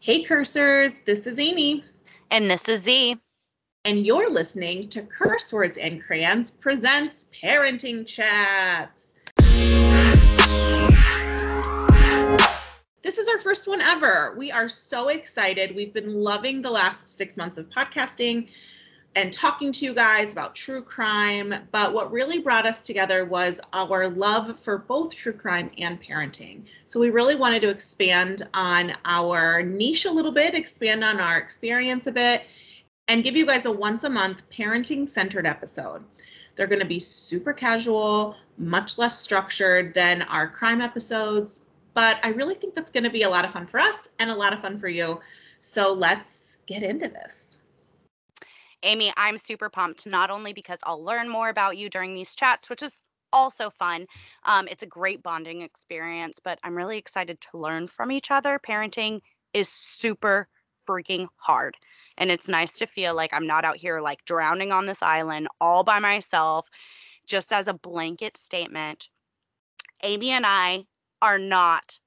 Hey, cursors, this is Amy. And this is Zee. And you're listening to Curse Words and Crayons Presents Parenting Chats. This is our first one ever. We are so excited. We've been loving the last six months of podcasting and talking to you guys about true crime. But what really brought us together was our love for both true crime and parenting. So we really wanted to expand on our niche a little bit, expand on our experience a bit, and give you guys a once a month parenting centered episode. They're going to be super casual, much less structured than our crime episodes. But I really think that's going to be a lot of fun for us and a lot of fun for you. So let's get into this. Amy, I'm super pumped, not only because I'll learn more about you during these chats, which is also fun. Um, it's a great bonding experience, but I'm really excited to learn from each other. Parenting is super freaking hard. And it's nice to feel like I'm not out here like drowning on this island all by myself. Just as a blanket statement, Amy and I are not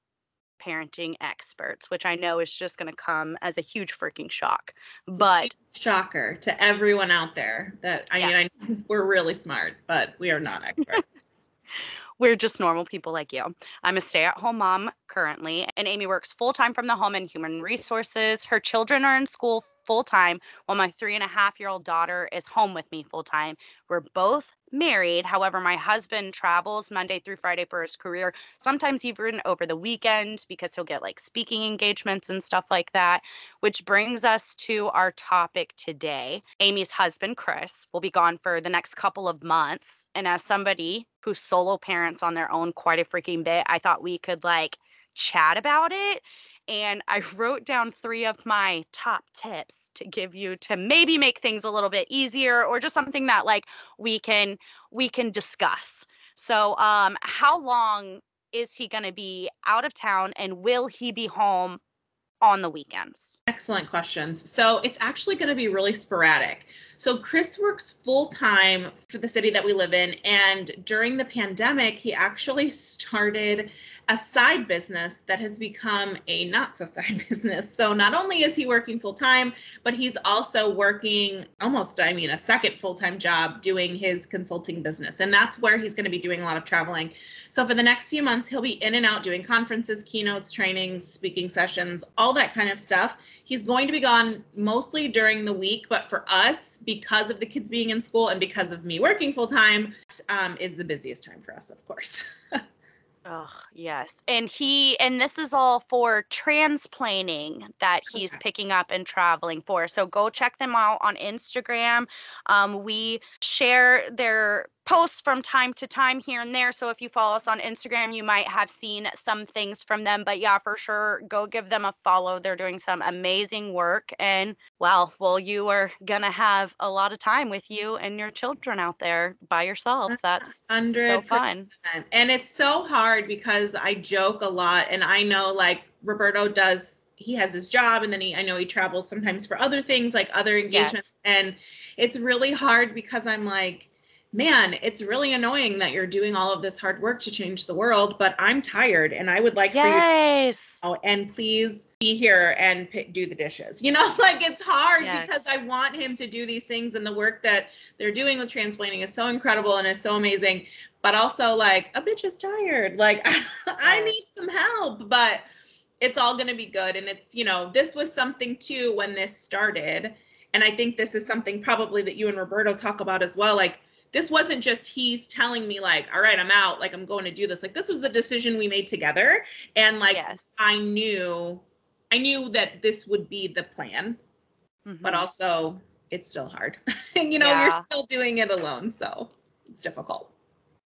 parenting experts, which I know is just going to come as a huge freaking shock. But shocker to everyone out there that I yes. mean, I, we're really smart, but we are not experts. we're just normal people like you. I'm a stay at home mom currently, and Amy works full time from the home in human resources. Her children are in school full time while my three and a half year old daughter is home with me full time. We're both married. However, my husband travels Monday through Friday for his career, sometimes even over the weekend because he'll get like speaking engagements and stuff like that. Which brings us to our topic today. Amy's husband, Chris, will be gone for the next couple of months. And as somebody who solo parents on their own quite a freaking bit, I thought we could like chat about it and I wrote down three of my top tips to give you to maybe make things a little bit easier or just something that like we can we can discuss. So um how long is he going to be out of town and will he be home on the weekends? Excellent questions. So it's actually going to be really sporadic. So Chris works full time for the city that we live in. And during the pandemic, he actually started a side business that has become a not so side business. So not only is he working full time, but he's also working almost, I mean, a second full time job doing his consulting business. And that's where he's going to be doing a lot of traveling. So for the next few months, he'll be in and out doing conferences, keynotes, trainings, speaking sessions, all that kind of stuff. He's going to be gone mostly during the week, but for us, because of the kids being in school and because of me working full time, um, is the busiest time for us, of course. Oh, yes. And he and this is all for transplaning that he's picking up and traveling for. So go check them out on Instagram. Um, we share their posts from time to time here and there. So if you follow us on Instagram, you might have seen some things from them. But yeah, for sure, go give them a follow. They're doing some amazing work. And well, well, you are going to have a lot of time with you and your children out there by yourselves. That's 100%. so fun. And it's so hard because I joke a lot. And I know like Roberto does he has his job and then he I know he travels sometimes for other things like other engagements yes. and it's really hard because I'm like man, it's really annoying that you're doing all of this hard work to change the world, but I'm tired and I would like yes. for you to, and please be here and p- do the dishes. You know, like it's hard yes. because I want him to do these things and the work that they're doing with transplanting is so incredible and is so amazing, but also like a bitch is tired. Like I need some help, but it's all going to be good and it's, you know, this was something too when this started and I think this is something probably that you and Roberto talk about as well like this wasn't just he's telling me like all right i'm out like i'm going to do this. Like this was a decision we made together. And like yes. i knew i knew that this would be the plan mm-hmm. but also it's still hard. You know yeah. you're still doing it alone so it's difficult.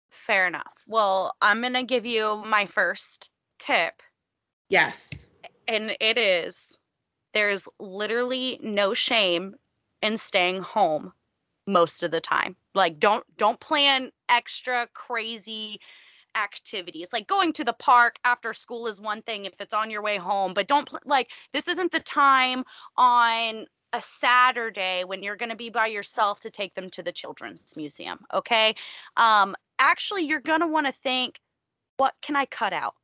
Fair enough. Well i'm going to give you my first tip. Yes. And it is there's literally no shame in staying home most of the time. Like don't don't plan extra crazy activities. Like going to the park after school is one thing if it's on your way home, but don't pl- like this isn't the time on a Saturday when you're going to be by yourself to take them to the children's museum, okay? Um actually you're going to want to think what can I cut out?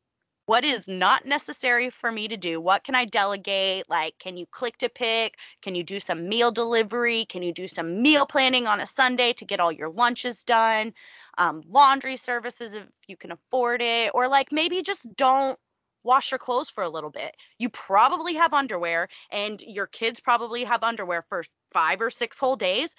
What is not necessary for me to do? What can I delegate? Like, can you click to pick? Can you do some meal delivery? Can you do some meal planning on a Sunday to get all your lunches done? Um, laundry services if you can afford it, or like maybe just don't wash your clothes for a little bit. You probably have underwear, and your kids probably have underwear for five or six whole days.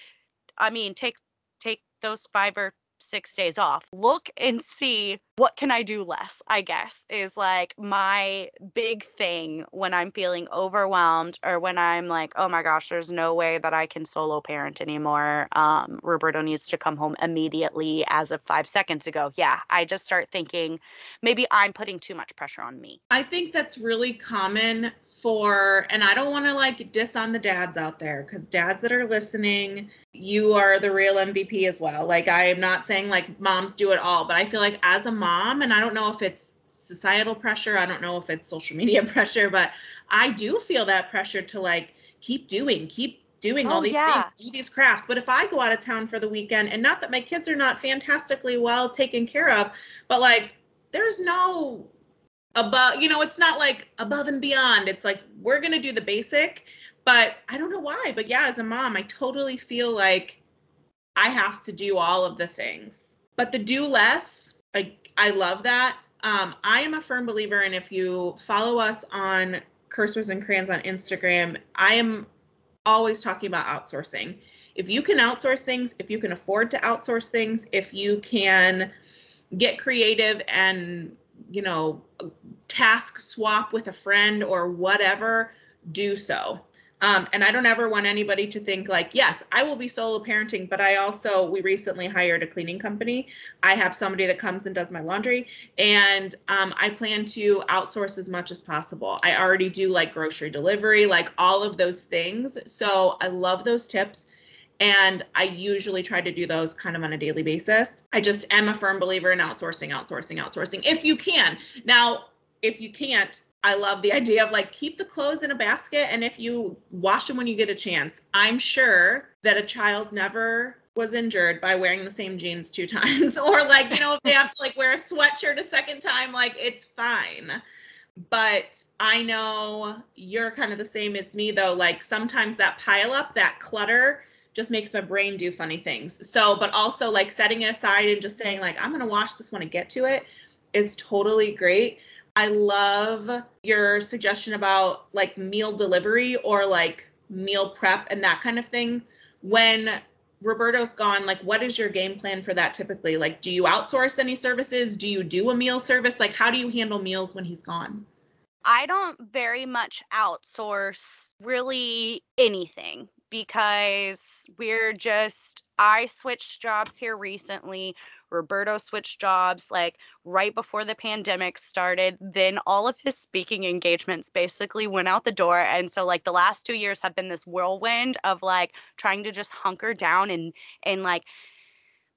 I mean, take take those five or six days off. Look and see what can I do less, I guess, is like my big thing when I'm feeling overwhelmed or when I'm like, oh my gosh, there's no way that I can solo parent anymore. Um, Roberto needs to come home immediately as of five seconds ago. Yeah, I just start thinking maybe I'm putting too much pressure on me. I think that's really common for, and I don't want to like diss on the dads out there because dads that are listening, you are the real MVP as well. Like I am not saying like moms do it all, but I feel like as a mom, and I don't know if it's societal pressure, I don't know if it's social media pressure, but I do feel that pressure to like keep doing, keep doing oh, all these yeah. things, do these crafts. But if I go out of town for the weekend, and not that my kids are not fantastically well taken care of, but like there's no above, you know, it's not like above and beyond. It's like we're gonna do the basic but I don't know why. But yeah, as a mom, I totally feel like I have to do all of the things. But the do less, I I love that. Um, I am a firm believer, and if you follow us on Curse Words and Crayons on Instagram, I am always talking about outsourcing. If you can outsource things, if you can afford to outsource things, if you can get creative and you know task swap with a friend or whatever, do so. Um, and I don't ever want anybody to think like, yes, I will be solo parenting, but I also, we recently hired a cleaning company. I have somebody that comes and does my laundry, and um, I plan to outsource as much as possible. I already do like grocery delivery, like all of those things. So I love those tips. And I usually try to do those kind of on a daily basis. I just am a firm believer in outsourcing, outsourcing, outsourcing if you can. Now, if you can't, I love the idea of like keep the clothes in a basket and if you wash them when you get a chance. I'm sure that a child never was injured by wearing the same jeans two times or like, you know, if they have to like wear a sweatshirt a second time, like it's fine. But I know you're kind of the same as me though. Like sometimes that pile up, that clutter just makes my brain do funny things. So, but also like setting it aside and just saying like I'm going to wash this when I get to it is totally great I love your suggestion about like meal delivery or like meal prep and that kind of thing. When Roberto's gone, like what is your game plan for that typically? Like do you outsource any services? Do you do a meal service? Like how do you handle meals when he's gone? I don't very much outsource really anything because we're just I switched jobs here recently. Roberto switched jobs like right before the pandemic started. Then all of his speaking engagements basically went out the door. And so like the last two years have been this whirlwind of like trying to just hunker down and and like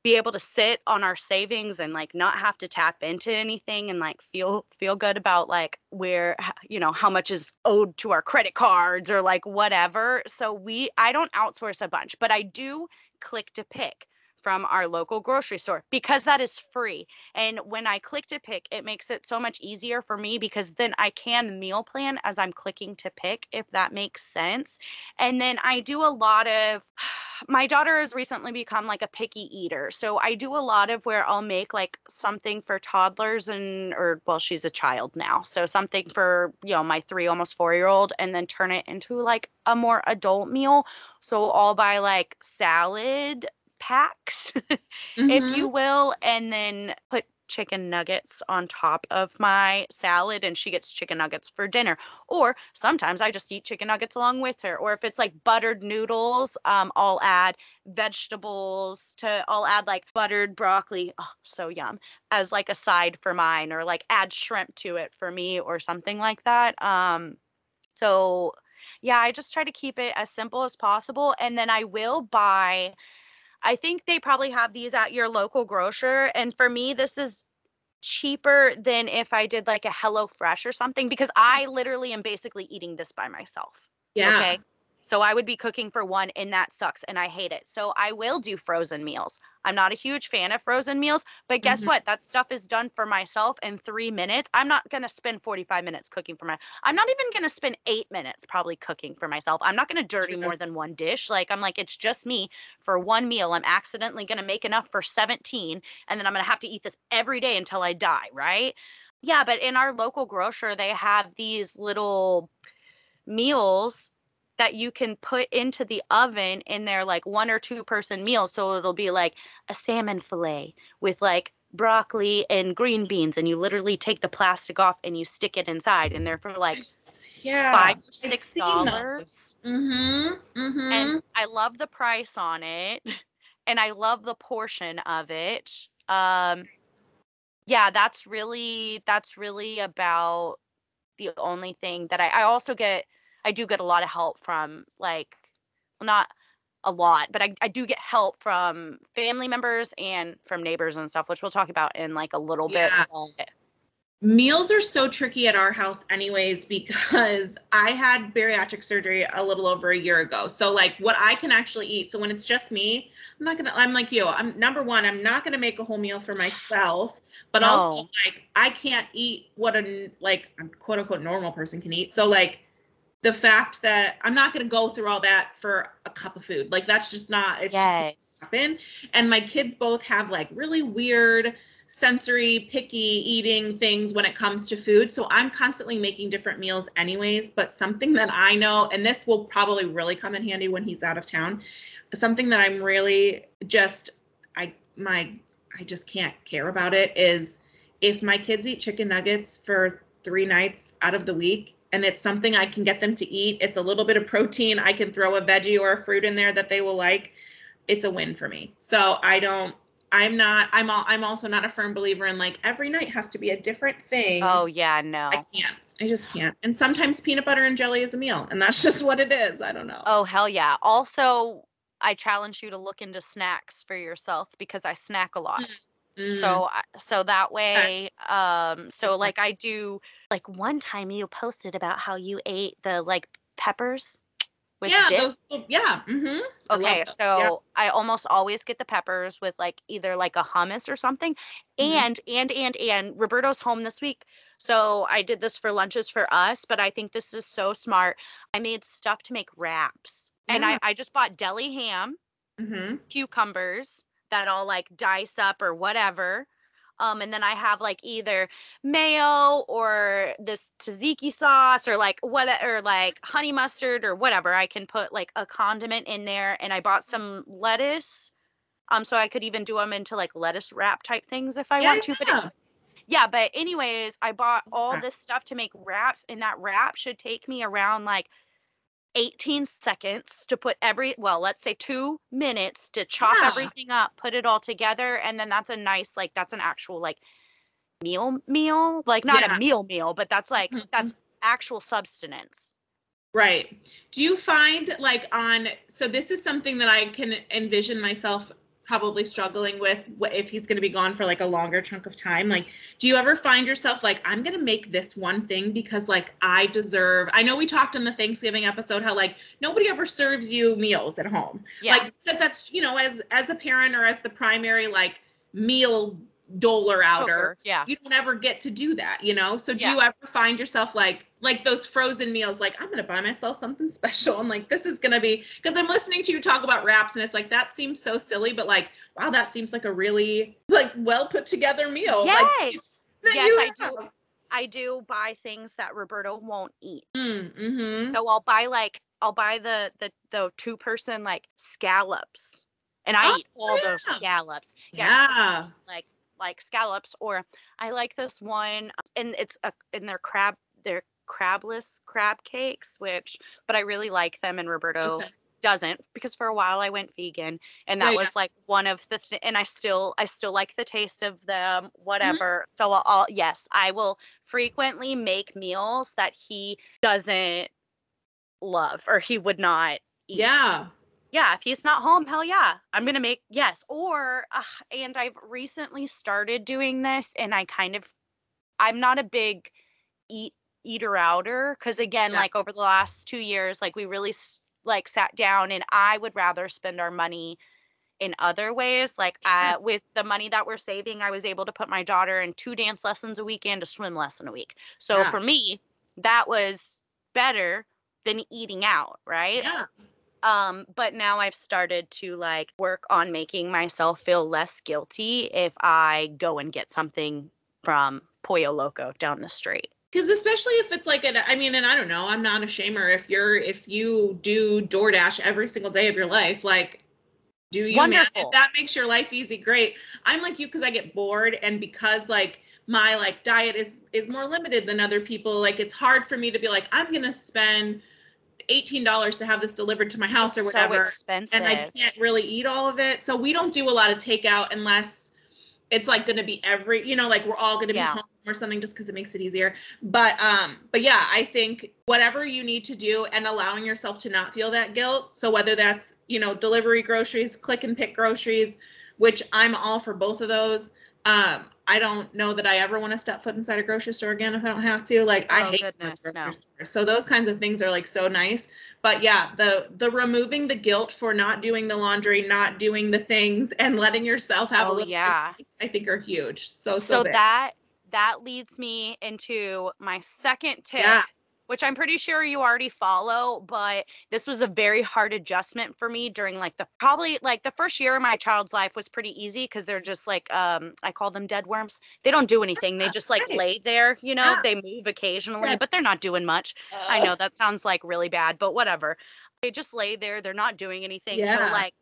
be able to sit on our savings and like not have to tap into anything and like feel feel good about like where you know how much is owed to our credit cards or like whatever. So we i don't outsource a bunch but i do click to pick from our local grocery store because that is free. And when I click to pick, it makes it so much easier for me because then I can meal plan as I'm clicking to pick, if that makes sense. And then I do a lot of, my daughter has recently become like a picky eater. So I do a lot of where I'll make like something for toddlers and, or well, she's a child now. So something for, you know, my three, almost four year old, and then turn it into like a more adult meal. So I'll buy like salad packs, mm-hmm. if you will, and then put chicken nuggets on top of my salad and she gets chicken nuggets for dinner or sometimes i just eat chicken nuggets along with her or if it's like buttered noodles um, i'll add vegetables to i'll add like buttered broccoli oh so yum as like a side for mine or like add shrimp to it for me or something like that um so yeah i just try to keep it as simple as possible and then i will buy I think they probably have these at your local grocer. And for me, this is cheaper than if I did like a Hello Fresh or something because I literally am basically eating this by myself. Yeah. Okay. So I would be cooking for one and that sucks and I hate it. So I will do frozen meals. I'm not a huge fan of frozen meals, but guess mm-hmm. what? That stuff is done for myself in 3 minutes. I'm not going to spend 45 minutes cooking for my I'm not even going to spend 8 minutes probably cooking for myself. I'm not going to dirty more than one dish. Like I'm like it's just me for one meal. I'm accidentally going to make enough for 17 and then I'm going to have to eat this every day until I die, right? Yeah, but in our local grocer they have these little meals that you can put into the oven in their like one or two person meals. So it'll be like a salmon fillet with like broccoli and green beans, and you literally take the plastic off and you stick it inside, and they're for like yeah, five or six dollars. Mm-hmm. Mm-hmm. And I love the price on it, and I love the portion of it. Um, yeah, that's really that's really about the only thing that I, I also get I do get a lot of help from like not a lot, but I, I do get help from family members and from neighbors and stuff, which we'll talk about in like a little yeah. bit meals are so tricky at our house anyways because i had bariatric surgery a little over a year ago so like what i can actually eat so when it's just me i'm not gonna i'm like you i'm number one i'm not gonna make a whole meal for myself but no. also like i can't eat what a like quote unquote normal person can eat so like the fact that i'm not gonna go through all that for a cup of food. Like that's just not it's yes. just happen. And my kids both have like really weird sensory picky eating things when it comes to food. So i'm constantly making different meals anyways but something that i know and this will probably really come in handy when he's out of town something that i'm really just i my i just can't care about it is if my kids eat chicken nuggets for three nights out of the week and it's something i can get them to eat it's a little bit of protein i can throw a veggie or a fruit in there that they will like it's a win for me so i don't I'm not I'm all, I'm also not a firm believer in like every night has to be a different thing. Oh yeah, no. I can't. I just can't. And sometimes peanut butter and jelly is a meal and that's just what it is. I don't know. Oh hell yeah. Also, I challenge you to look into snacks for yourself because I snack a lot. Mm-hmm. So so that way um so like I do like one time you posted about how you ate the like peppers with yeah, dip? those yeah. Mm-hmm. Okay, so yeah. I almost always get the peppers with like either like a hummus or something. Mm-hmm. And and and and Roberto's home this week. So I did this for lunches for us, but I think this is so smart. I made stuff to make wraps. Yeah. And I, I just bought deli ham, mm-hmm. cucumbers that I'll like dice up or whatever. Um, and then I have like either mayo or this tzatziki sauce or like what or like honey mustard or whatever. I can put like a condiment in there. And I bought some lettuce. Um, so I could even do them into like lettuce wrap type things if I yeah, want to. But it, yeah, but anyways, I bought all this stuff to make wraps, and that wrap should take me around like 18 seconds to put every well let's say two minutes to chop yeah. everything up put it all together and then that's a nice like that's an actual like meal meal like not yeah. a meal meal but that's like mm-hmm. that's actual substance right do you find like on so this is something that i can envision myself probably struggling with if he's going to be gone for like a longer chunk of time like do you ever find yourself like i'm going to make this one thing because like i deserve i know we talked in the thanksgiving episode how like nobody ever serves you meals at home yeah. like because that's you know as as a parent or as the primary like meal doler outer yeah you don't ever get to do that you know so do yeah. you ever find yourself like like those frozen meals like i'm gonna buy myself something special and like this is gonna be because i'm listening to you talk about wraps and it's like that seems so silly but like wow that seems like a really like well put together meal yes like, yes i do i do buy things that roberto won't eat mm, mm-hmm. so i'll buy like i'll buy the the the two person like scallops and I oh, eat all yeah. those scallops. Yeah. yeah. Like like scallops or I like this one and it's a and they're crab they're crabless crab cakes which but I really like them and Roberto okay. doesn't because for a while I went vegan and that oh, was like one of the th- and I still I still like the taste of them mm-hmm. whatever mm-hmm. so I'll yes I will frequently make meals that he doesn't love or he would not eat. Yeah yeah, if he's not home, hell yeah, I'm gonna make yes. Or uh, and I've recently started doing this, and I kind of, I'm not a big eat eater outer because again, yeah. like over the last two years, like we really like sat down and I would rather spend our money in other ways. Like uh, with the money that we're saving, I was able to put my daughter in two dance lessons a week and a swim lesson a week. So yeah. for me, that was better than eating out, right? Yeah. Um, but now I've started to like work on making myself feel less guilty if I go and get something from Pollo Loco down the street because especially if it's like an i mean and i don't know i'm not a shamer if you're if you do doordash every single day of your life like do you Wonderful. man if that makes your life easy great i'm like you because i get bored and because like my like diet is is more limited than other people like it's hard for me to be like i'm gonna spend $18 to have this delivered to my house it's or whatever so and i can't really eat all of it. So we don't do a lot of takeout unless it's like going to be every you know like we're all going to be home or something just because it makes it easier. But um but yeah i think whatever you need to do and allowing yourself to not feel that guilt so whether that's you know delivery groceries click and pick groceries which i'm all for both of those um i don't know that i ever want to step foot inside a grocery store again if i don't have to like i oh, hate goodness, no. so those kinds of things are like so nice. But yeah the the removing the guilt for not doing the laundry not doing the things and letting yourself have oh, a little yeah. i think are huge. So so, so that that leads me into my second tip yeah which I'm pretty sure you already follow, but this was a very hard adjustment for me during like the probably like the first year of my child's life was pretty easy because they're just like um I call them dead worms. They don't do anything. They just like lay there, you know, they move occasionally, but they're not doing much. I know that sounds like really bad, but whatever. They just lay there, they're not doing anything. Yeah. So like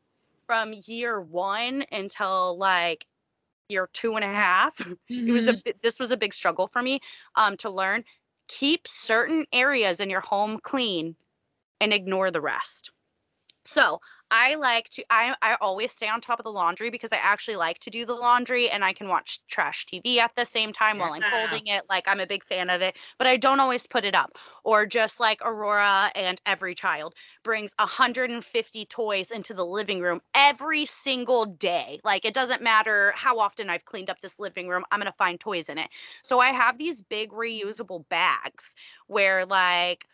from year one until like year two and a half, mm-hmm. it was a mm-hmm. this was a big struggle for me um to learn keep certain areas in your home clean and ignore the rest. So I like to I, I always stay on top of the laundry because I actually like to do the laundry and I can watch trash TV at the same time yeah. while I'm folding it. Like I'm a big fan of it, but I don't always put it up. Or just like Aurora and every child brings 150 toys into the living room every single day. Like it doesn't matter how often I've cleaned up this living room, I'm going to find toys in it. So I have these big reusable bags where like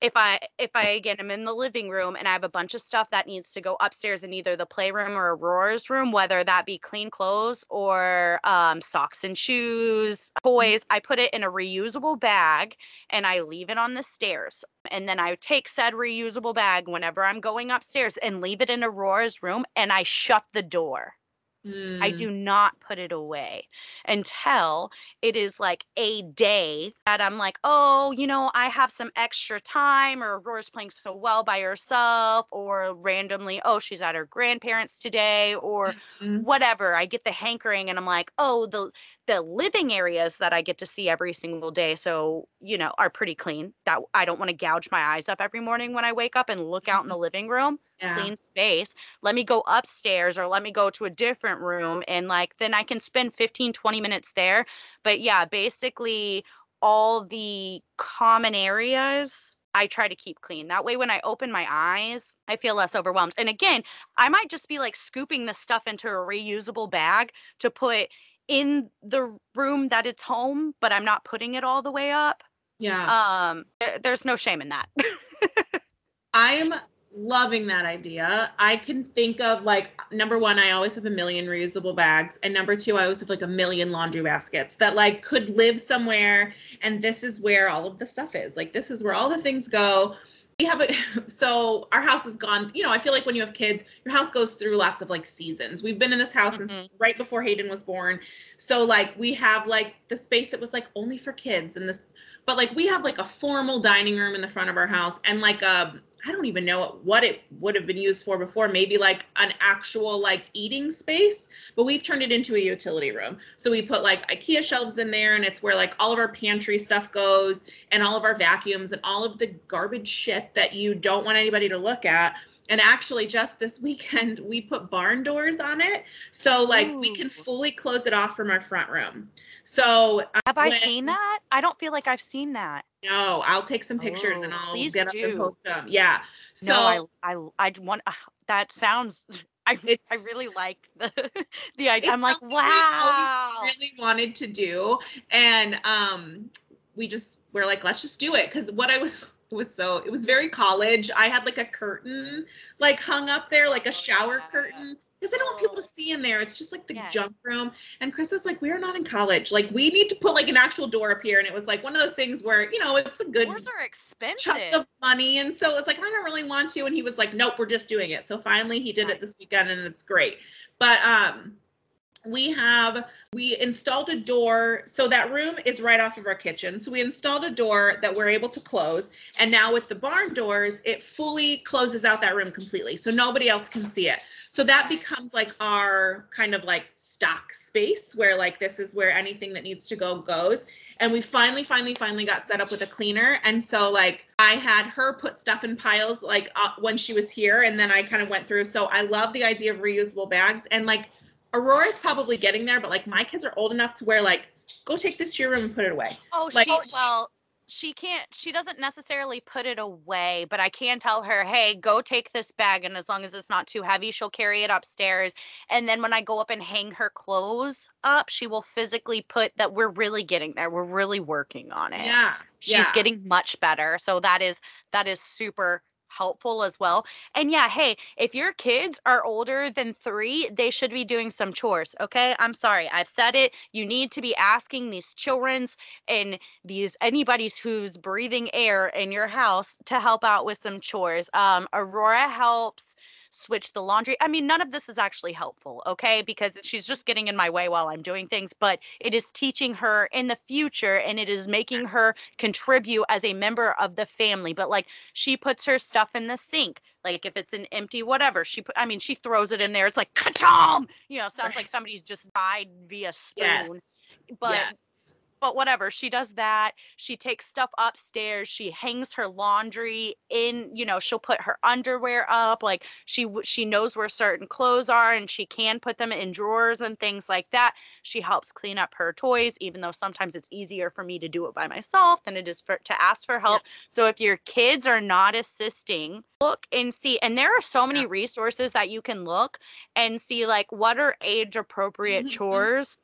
if I if I again am in the living room and I have a bunch of stuff that needs to go upstairs in either the playroom or Aurora's room, whether that be clean clothes or um, socks and shoes, toys, I put it in a reusable bag and I leave it on the stairs. And then I take said reusable bag whenever I'm going upstairs and leave it in Aurora's room and I shut the door. Mm. I do not put it away until it is like a day that I'm like, oh, you know, I have some extra time, or Aurora's playing so well by herself, or randomly, oh, she's at her grandparents today, or mm-hmm. whatever. I get the hankering and I'm like, oh, the the living areas that I get to see every single day, so you know, are pretty clean. That I don't want to gouge my eyes up every morning when I wake up and look out in the mm-hmm. living room yeah. clean space let me go upstairs or let me go to a different room and like then i can spend 15 20 minutes there but yeah basically all the common areas I try to keep clean. That way, when I open my eyes, I feel less overwhelmed. And again, I might just be like scooping the stuff into a reusable bag to put in the room that it's home, but I'm not putting it all the way up. Yeah. Um, there's no shame in that. I'm loving that idea. I can think of like number one, I always have a million reusable bags, and number two, I always have like a million laundry baskets that like could live somewhere, and this is where all of the stuff is. Like this is where all the things go. We have a so our house has gone. You know, I feel like when you have kids, your house goes through lots of like seasons. We've been in this house mm-hmm. since right before Hayden was born, so like we have like the space that was like only for kids, and this but like we have like a formal dining room in the front of our house and like a I don't even know what it would have been used for before, maybe like an actual like eating space, but we've turned it into a utility room. So we put like IKEA shelves in there and it's where like all of our pantry stuff goes and all of our vacuums and all of the garbage shit that you don't want anybody to look at. And actually just this weekend we put barn doors on it. So like Ooh. we can fully close it off from our front room. So have I seen that? I don't feel like I've seen that. No, I'll take some pictures oh, and I'll get up and post them. Yeah. So no, I I I want uh, that sounds I I really like the the idea. I'm like, wow. really wanted to do and um we just we're like let's just do it cuz what I was It was so it was very college. I had like a curtain like hung up there, like a oh, shower yeah. curtain because I don't want people to oh. see in there. It's just like the yes. junk room. And Chris is like, we are not in college. Like, we need to put like an actual door up here. And it was like one of those things where, you know, it's a good doors are expensive chunk of money. And so it's like, I don't really want to. And he was like, nope, we're just doing it. So finally he did nice. it this weekend and it's great. But um we have we installed a door so that room is right off of our kitchen so we installed a door that we're able to close and now with the barn doors it fully closes out that room completely so nobody else can see it so that becomes like our kind of like stock space where like this is where anything that needs to go goes. And we finally, finally, finally got set up with a cleaner. And so like I had her put stuff in piles like uh, when she was here, and then I kind of went through. So I love the idea of reusable bags and like Aurora's probably getting there, but like my kids are old enough to where like go take this to your room and put it away. Oh, like, she well she can't she doesn't necessarily put it away but i can tell her hey go take this bag and as long as it's not too heavy she'll carry it upstairs and then when i go up and hang her clothes up she will physically put that we're really getting there we're really working on it yeah she's yeah. getting much better so that is that is super helpful as well. And yeah, hey, if your kids are older than three, they should be doing some chores. Okay. I'm sorry. I've said it. You need to be asking these children's and these anybody's who's breathing air in your house to help out with some chores. Um, Aurora helps switch the laundry. I mean, none of this is actually helpful, okay? Because she's just getting in my way while I'm doing things, but it is teaching her in the future and it is making her contribute as a member of the family. But like she puts her stuff in the sink. Like if it's an empty whatever, she put I mean, she throws it in there. It's like ka You know, sounds like somebody's just died via spoon. Yes. But yes but whatever she does that she takes stuff upstairs she hangs her laundry in you know she'll put her underwear up like she she knows where certain clothes are and she can put them in drawers and things like that she helps clean up her toys even though sometimes it's easier for me to do it by myself than it is for to ask for help yeah. so if your kids are not assisting look and see and there are so many yeah. resources that you can look and see like what are age appropriate mm-hmm. chores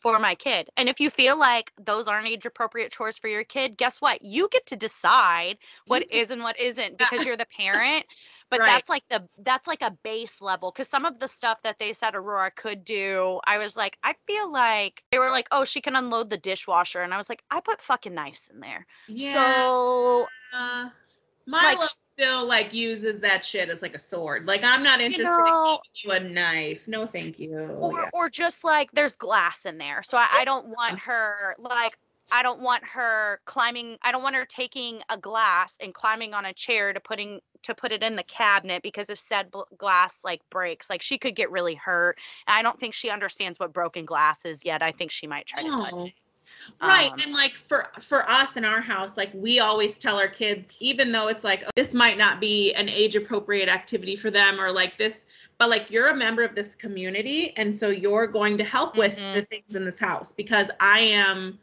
for my kid. And if you feel like those aren't age appropriate chores for your kid, guess what? You get to decide what is and what isn't because you're the parent. But right. that's like the that's like a base level because some of the stuff that they said Aurora could do, I was like, I feel like they were like, oh, she can unload the dishwasher, and I was like, I put fucking knives in there. Yeah. So uh, Milo like, still like uses that shit as like a sword. Like I'm not interested you know, in giving you a knife. No, thank you. Or, yeah. or just like there's glass in there, so I, I don't want her like I don't want her climbing. I don't want her taking a glass and climbing on a chair to putting to put it in the cabinet because if said bl- glass like breaks, like she could get really hurt. And I don't think she understands what broken glass is yet. I think she might try to touch it right um, and like for for us in our house like we always tell our kids even though it's like oh, this might not be an age appropriate activity for them or like this but like you're a member of this community and so you're going to help with mm-hmm. the things in this house because i am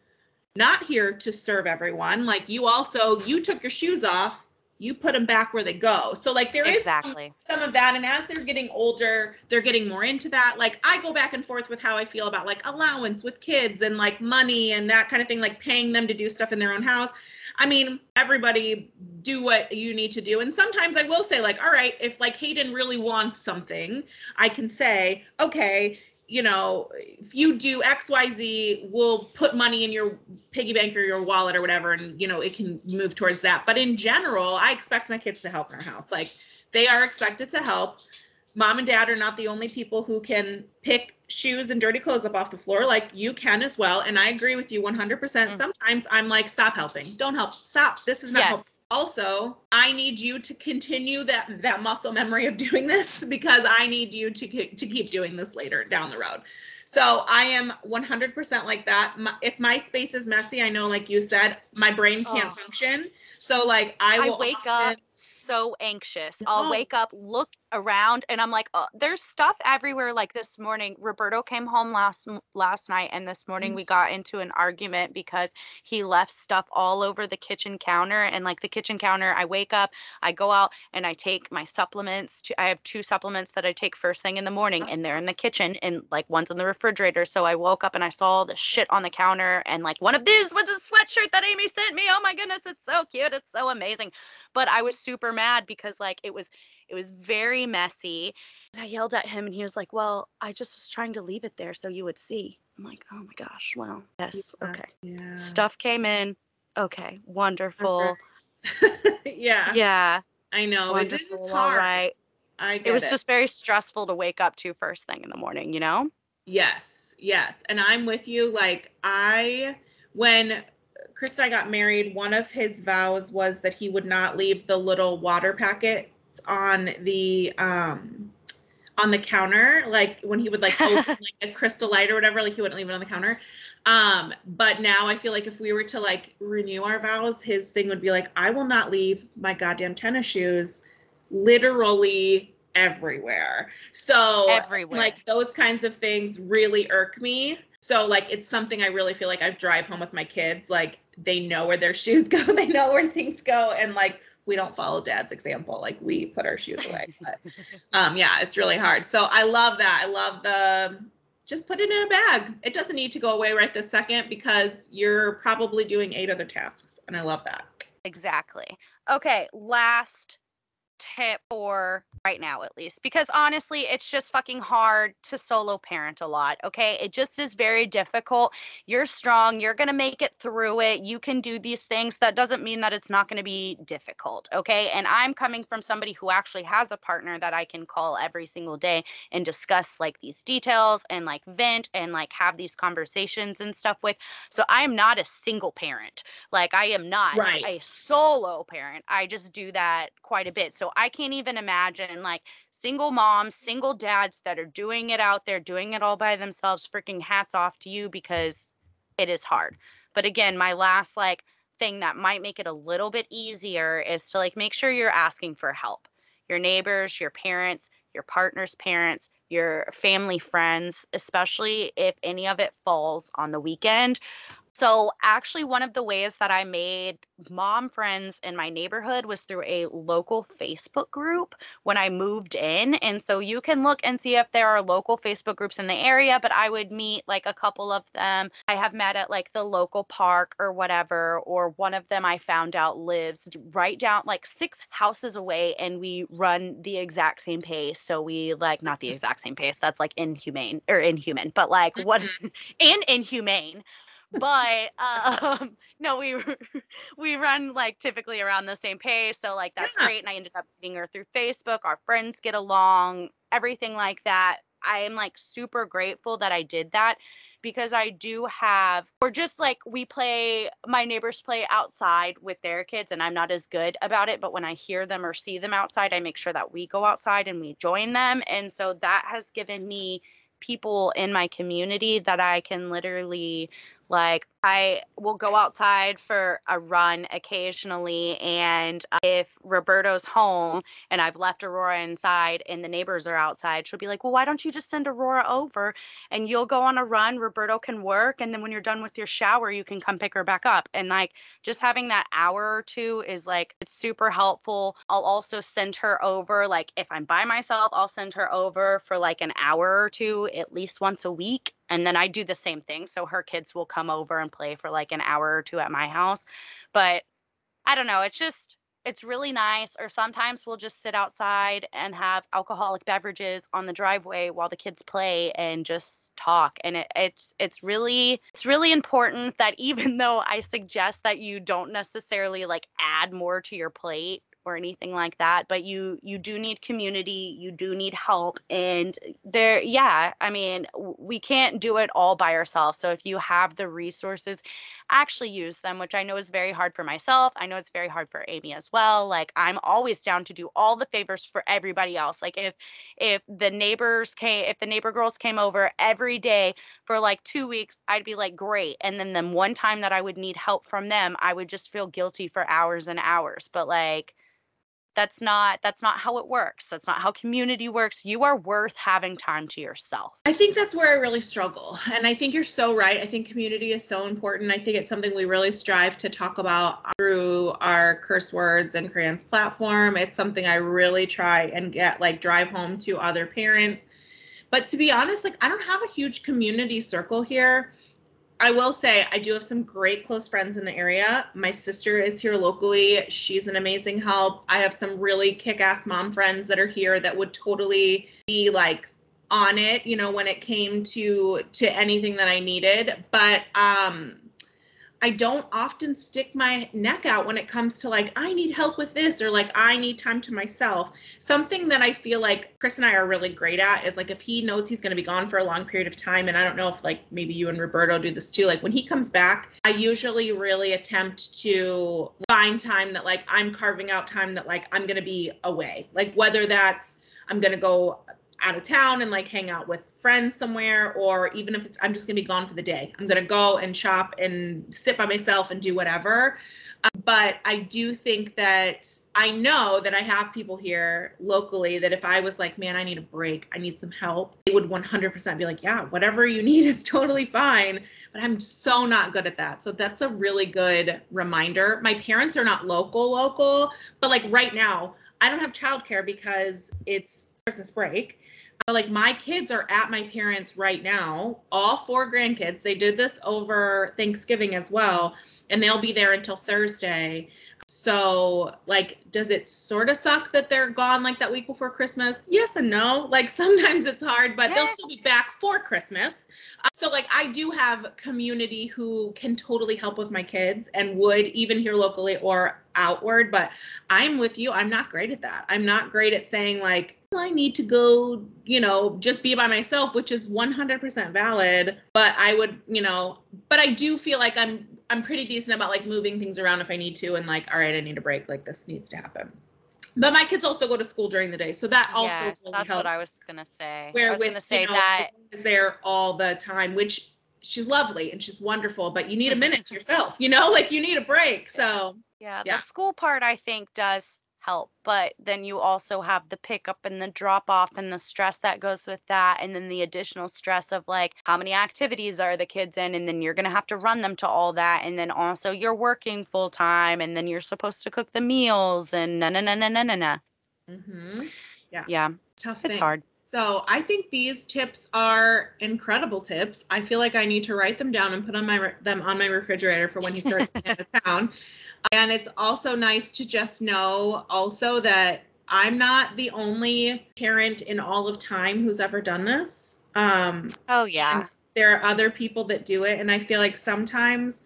not here to serve everyone like you also you took your shoes off you put them back where they go. So like there exactly. is some, some, of that. And as they're getting older, they're getting more into that. Like I go back and forth with how I feel about like allowance with kids and like money and that kind of thing, like paying them to do stuff in their own house. I mean, everybody do what you need to do. And sometimes I will say, like, all right, if like Hayden really wants something, I can say, okay, you know, if you do XYZ, we'll put money in your piggy bank or your wallet or whatever, and you know, it can move towards that. But in general, I expect my kids to help in our house. Like they are expected to help. Mom and dad are not the only people who can pick shoes and dirty clothes up off the floor. Like you can as well. And I agree with you 100%. mm Sometimes I'm like, stop helping. Don't help. Stop. This is not yes. helping also i need you to continue that that muscle memory of doing this because i need you to to keep doing this later down the road so i am 100% like that my, if my space is messy i know like you said my brain can't oh. function so like I will I wake often... up so anxious. I'll wake up, look around, and I'm like, oh, there's stuff everywhere. Like this morning, Roberto came home last last night, and this morning we got into an argument because he left stuff all over the kitchen counter. And like the kitchen counter, I wake up, I go out, and I take my supplements. To I have two supplements that I take first thing in the morning, and they're in the kitchen, and like one's in the refrigerator. So I woke up and I saw the shit on the counter, and like one of these was a sweatshirt that Amy sent me. Oh my goodness, it's so cute. It's so amazing. But I was super mad because like it was it was very messy. And I yelled at him and he was like, Well, I just was trying to leave it there so you would see. I'm like, Oh my gosh, well, yes, okay. Yeah. Stuff came in. Okay, wonderful. yeah. Yeah. I know. Wonderful. It is hard. Right. I it was it. just very stressful to wake up to first thing in the morning, you know? Yes, yes. And I'm with you. Like, I, when Chris and I got married, one of his vows was that he would not leave the little water packets on the, um, on the counter, like when he would like open like a crystal light or whatever, like he wouldn't leave it on the counter. Um, but now I feel like if we were to like renew our vows, his thing would be like, I will not leave my goddamn tennis shoes literally everywhere. So everywhere. like those kinds of things really irk me. So like it's something I really feel like I drive home with my kids. Like they know where their shoes go, they know where things go, and like we don't follow dad's example. Like we put our shoes away. But um yeah, it's really hard. So I love that. I love the just put it in a bag. It doesn't need to go away right this second because you're probably doing eight other tasks. And I love that. Exactly. Okay, last tip for right now at least because honestly it's just fucking hard to solo parent a lot okay? It just is very difficult. You're strong you're going to make it through it you can do these things. That doesn't mean that it's not going to be difficult okay? And i'm coming from somebody who actually has a partner that i can call every single day and discuss like these details and like vent and like have these conversations and stuff with. So i am not a single parent. Like i am not right. a solo parent. I just do that quite a bit. So I can't even imagine like single moms, single dads that are doing it out there, doing it all by themselves. Freaking hats off to you because it is hard. But again, my last like thing that might make it a little bit easier is to like make sure you're asking for help. Your neighbors, your parents, your partner's parents, your family friends, especially if any of it falls on the weekend. So, actually, one of the ways that I made mom friends in my neighborhood was through a local Facebook group when I moved in. And so you can look and see if there are local Facebook groups in the area, but I would meet like a couple of them. I have met at like the local park or whatever, or one of them I found out lives right down like six houses away, and we run the exact same pace. So, we like not the exact same pace, that's like inhumane or inhuman, but like what mm-hmm. and inhumane but um no we we run like typically around the same pace so like that's yeah. great and i ended up meeting her through facebook our friends get along everything like that i am like super grateful that i did that because I do have, or just like we play, my neighbors play outside with their kids, and I'm not as good about it. But when I hear them or see them outside, I make sure that we go outside and we join them. And so that has given me people in my community that I can literally like, I will go outside for a run occasionally. And uh, if Roberto's home and I've left Aurora inside and the neighbors are outside, she'll be like, Well, why don't you just send Aurora over and you'll go on a run? Roberto can work. And then when you're done with your shower, you can come pick her back up. And like, just having that hour or two is like, it's super helpful. I'll also send her over. Like, if I'm by myself, I'll send her over for like an hour or two at least once a week and then I do the same thing. So her kids will come over and play for like an hour or two at my house. But I don't know. It's just, it's really nice. Or sometimes we'll just sit outside and have alcoholic beverages on the driveway while the kids play and just talk. And it, it's it's really it's really important that even though I suggest that you don't necessarily like add more to your plate or anything like that but you you do need community you do need help and there yeah i mean we can't do it all by ourselves so if you have the resources actually use them which i know is very hard for myself i know it's very hard for amy as well like i'm always down to do all the favors for everybody else like if if the neighbors came if the neighbor girls came over every day for like two weeks i'd be like great and then the one time that i would need help from them i would just feel guilty for hours and hours but like that's not that's not how it works. That's not how community works. You are worth having time to yourself. I think that's where i really struggle and i think you're so right. I think community is so important. I think it's something we really strive to talk about through our curse words and crayons platform. It's something i really try and get like drive home to other parents. But to be honest, like I don't have a huge community circle here. I will say I do have some great close friends in the area. My sister is here locally. She's an amazing help. I have some really kick-ass mom friends that are here that would totally be like on it, you know, when it came to to anything that I needed. But um I don't often stick my neck out when it comes to like, I need help with this or like, I need time to myself. Something that I feel like Chris and I are really great at is like, if he knows he's going to be gone for a long period of time, and I don't know if like maybe you and Roberto do this too, like when he comes back, I usually really attempt to find time that like I'm carving out time that like I'm going to be away. Like whether that's I'm going to go out of town and like hang out with friends somewhere or even if it's i'm just to be gone for the day. I'm to go and shop and sit by myself and do whatever. Uh, but i do think that i know that i have people here locally that if i was like man i need a break. I need some help they would 100% be like yeah whatever you need is totally fine. But i'm so not good at that. So that's a really good reminder. My parents are not local local but like right now I don't have childcare because it's Christmas break. But like my kids are at my parents right now, all four grandkids. They did this over Thanksgiving as well, and they'll be there until Thursday. So, like, does it sort of suck that they're gone like that week before Christmas? Yes and no. Like, sometimes it's hard, but they'll still be back for Christmas. Uh, so, like, I do have community who can totally help with my kids and would even here locally or outward. But I'm with you. I'm not great at that. I'm not great at saying, like, I need to go, you know, just be by myself, which is 100% valid. But I would, you know, but I do feel like I'm I'm pretty decent about like moving things around if I need to and like, all right, I need a break. Like this needs to happen. But my kids also go to school during the day, so that also yes, really that's helps. what I was gonna say. Where I was with, gonna say you know, that is there all the time, which she's lovely and she's wonderful, but you need a minute to yourself, you know, like you need a break. So yeah, yeah. the school part I think does help but then you also have the pickup and the drop off and the stress that goes with that and then the additional stress of like how many activities are the kids in and then you're going to have to run them to all that and then also you're working full time and then you're supposed to cook the meals and na na na na na na na. Mm-hmm. yeah. Yeah. Tough it's hard so I think these tips are incredible tips. I feel like I need to write them down and put on my them on my refrigerator for when he starts out of town. And it's also nice to just know also that I'm not the only parent in all of time who's ever done this. Um, oh yeah. There are other people that do it, and I feel like sometimes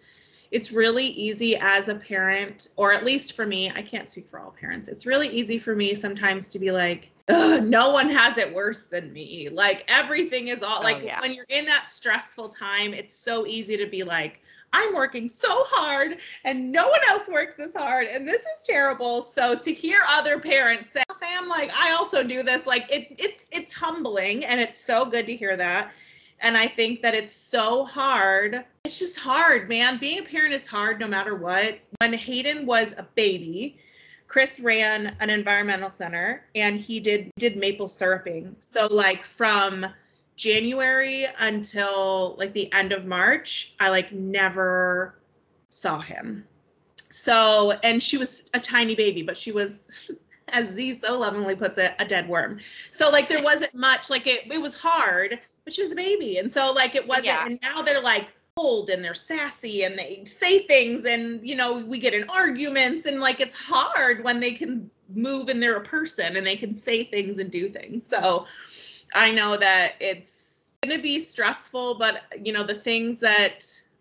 it's really easy as a parent, or at least for me, I can't speak for all parents. It's really easy for me sometimes to be like, no one has it worse than me. Like everything is all oh, like yeah. when you're in that stressful time, it's so easy to be like, I'm working so hard and no one else works this hard and this is terrible. So to hear other parents say, "Fam, like I also do this," like it it's it's humbling and it's so good to hear that. And I think that it's so hard. It's just hard, man. Being a parent is hard no matter what. When Hayden was a baby, Chris ran an environmental center and he did did maple syruping. So like from January until like the end of March, I like never saw him. So, and she was a tiny baby, but she was, as Zee so lovingly puts it, a dead worm. So, like, there wasn't much, like, it, it was hard, but she was a baby. And so, like, it wasn't, yeah. and now they're like, old and they're sassy and they say things and you know we get in arguments and like it's hard when they can move and they're a person and they can say things and do things so I know that it's going to be stressful, but you know, the things that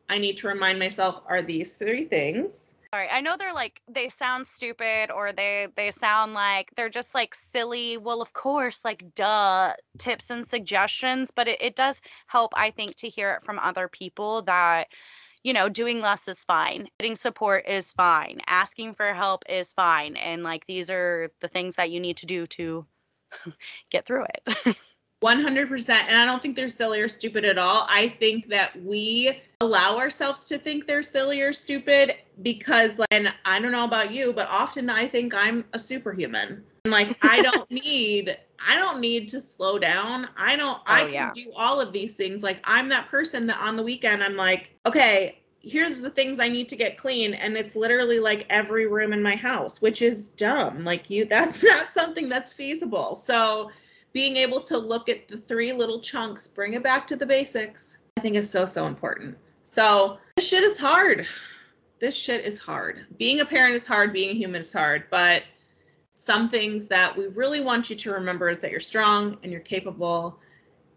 I need to remind myself are these three things. Sorry, I know they're like they sound stupid or they they sound like they're just like silly. Well, of course, like duh tips and suggestions, but it, it does help, I think, to hear it from other people that you know, doing less is fine. Getting support is fine. Asking for help is fine. And like these are the things that you need to do to get through it. 100% and i don't think they're silly or stupid at all i think that we allow ourselves to think they're silly or stupid because and i don't know about you but often i think i'm a superhuman and like i don't need i don't need to slow down i don't oh, i can yeah. do all of these things like i'm that person that on the weekend i'm like okay here's the things I need to get clean. And it's literally like every room in my house, which is dumb. Like you, that's not something that's feasible. So being able to look at the three little chunks, bring it back to the basics, I think is so, so important. So this shit is hard. This shit is hard. Being a parent is hard, being a human is hard, but some things that we really want you to remember is that you're strong and you're capable.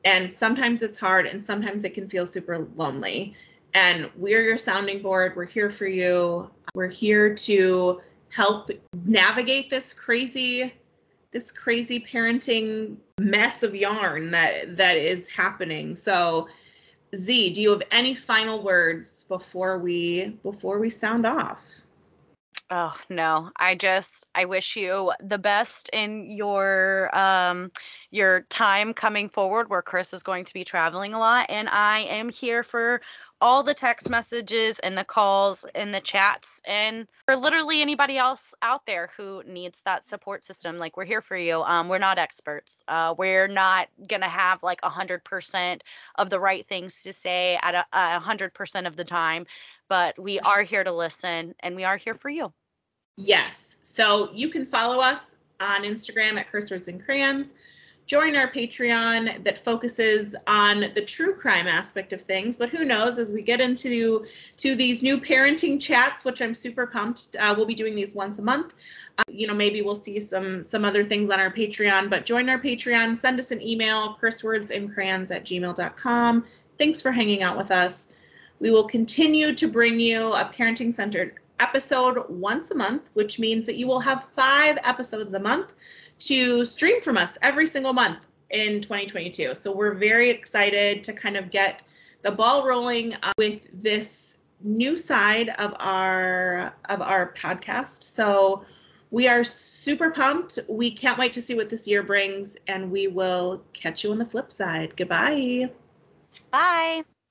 And sometimes it's hard and sometimes it can feel super lonely. And we're your sounding board. We're here for you. We're here to help navigate this crazy this crazy parenting mess of yarn that that is happening. So Zee, do you have any final words before we before we sound off? Oh no. I just I wish you the best in your um your time coming forward where Chris is going to be traveling a lot and I am here for all the text messages and the calls and the chats and for literally anybody else out there who needs that support system like we're here for you um, we're not experts uh, we're not gonna have like a hundred percent of the right things to say at a hundred percent of the time but we are here to listen and we are here for you. Yes so you can follow us on instagram at curse words and crayons join our Patreon that focuses on the true crime aspect of things. But who knows, as we get into to these new parenting chats, which I'm super pumped, uh, we'll be doing these once a month. Uh, you know, maybe we'll see some some other things on our Patreon. But join our Patreon, send us an email, cursewordsandcrayons at gmail.com. Thanks for hanging out with us. We will continue to bring you a parenting centered episode once a month, which means that you will have five episodes a month to stream from us every single month in 2022. So we're very excited to kind of get the ball rolling uh, with this new side of our of our podcast. So we are super pumped. We can't wait to see what this year brings and we will catch you on the flip side. Goodbye. Bye.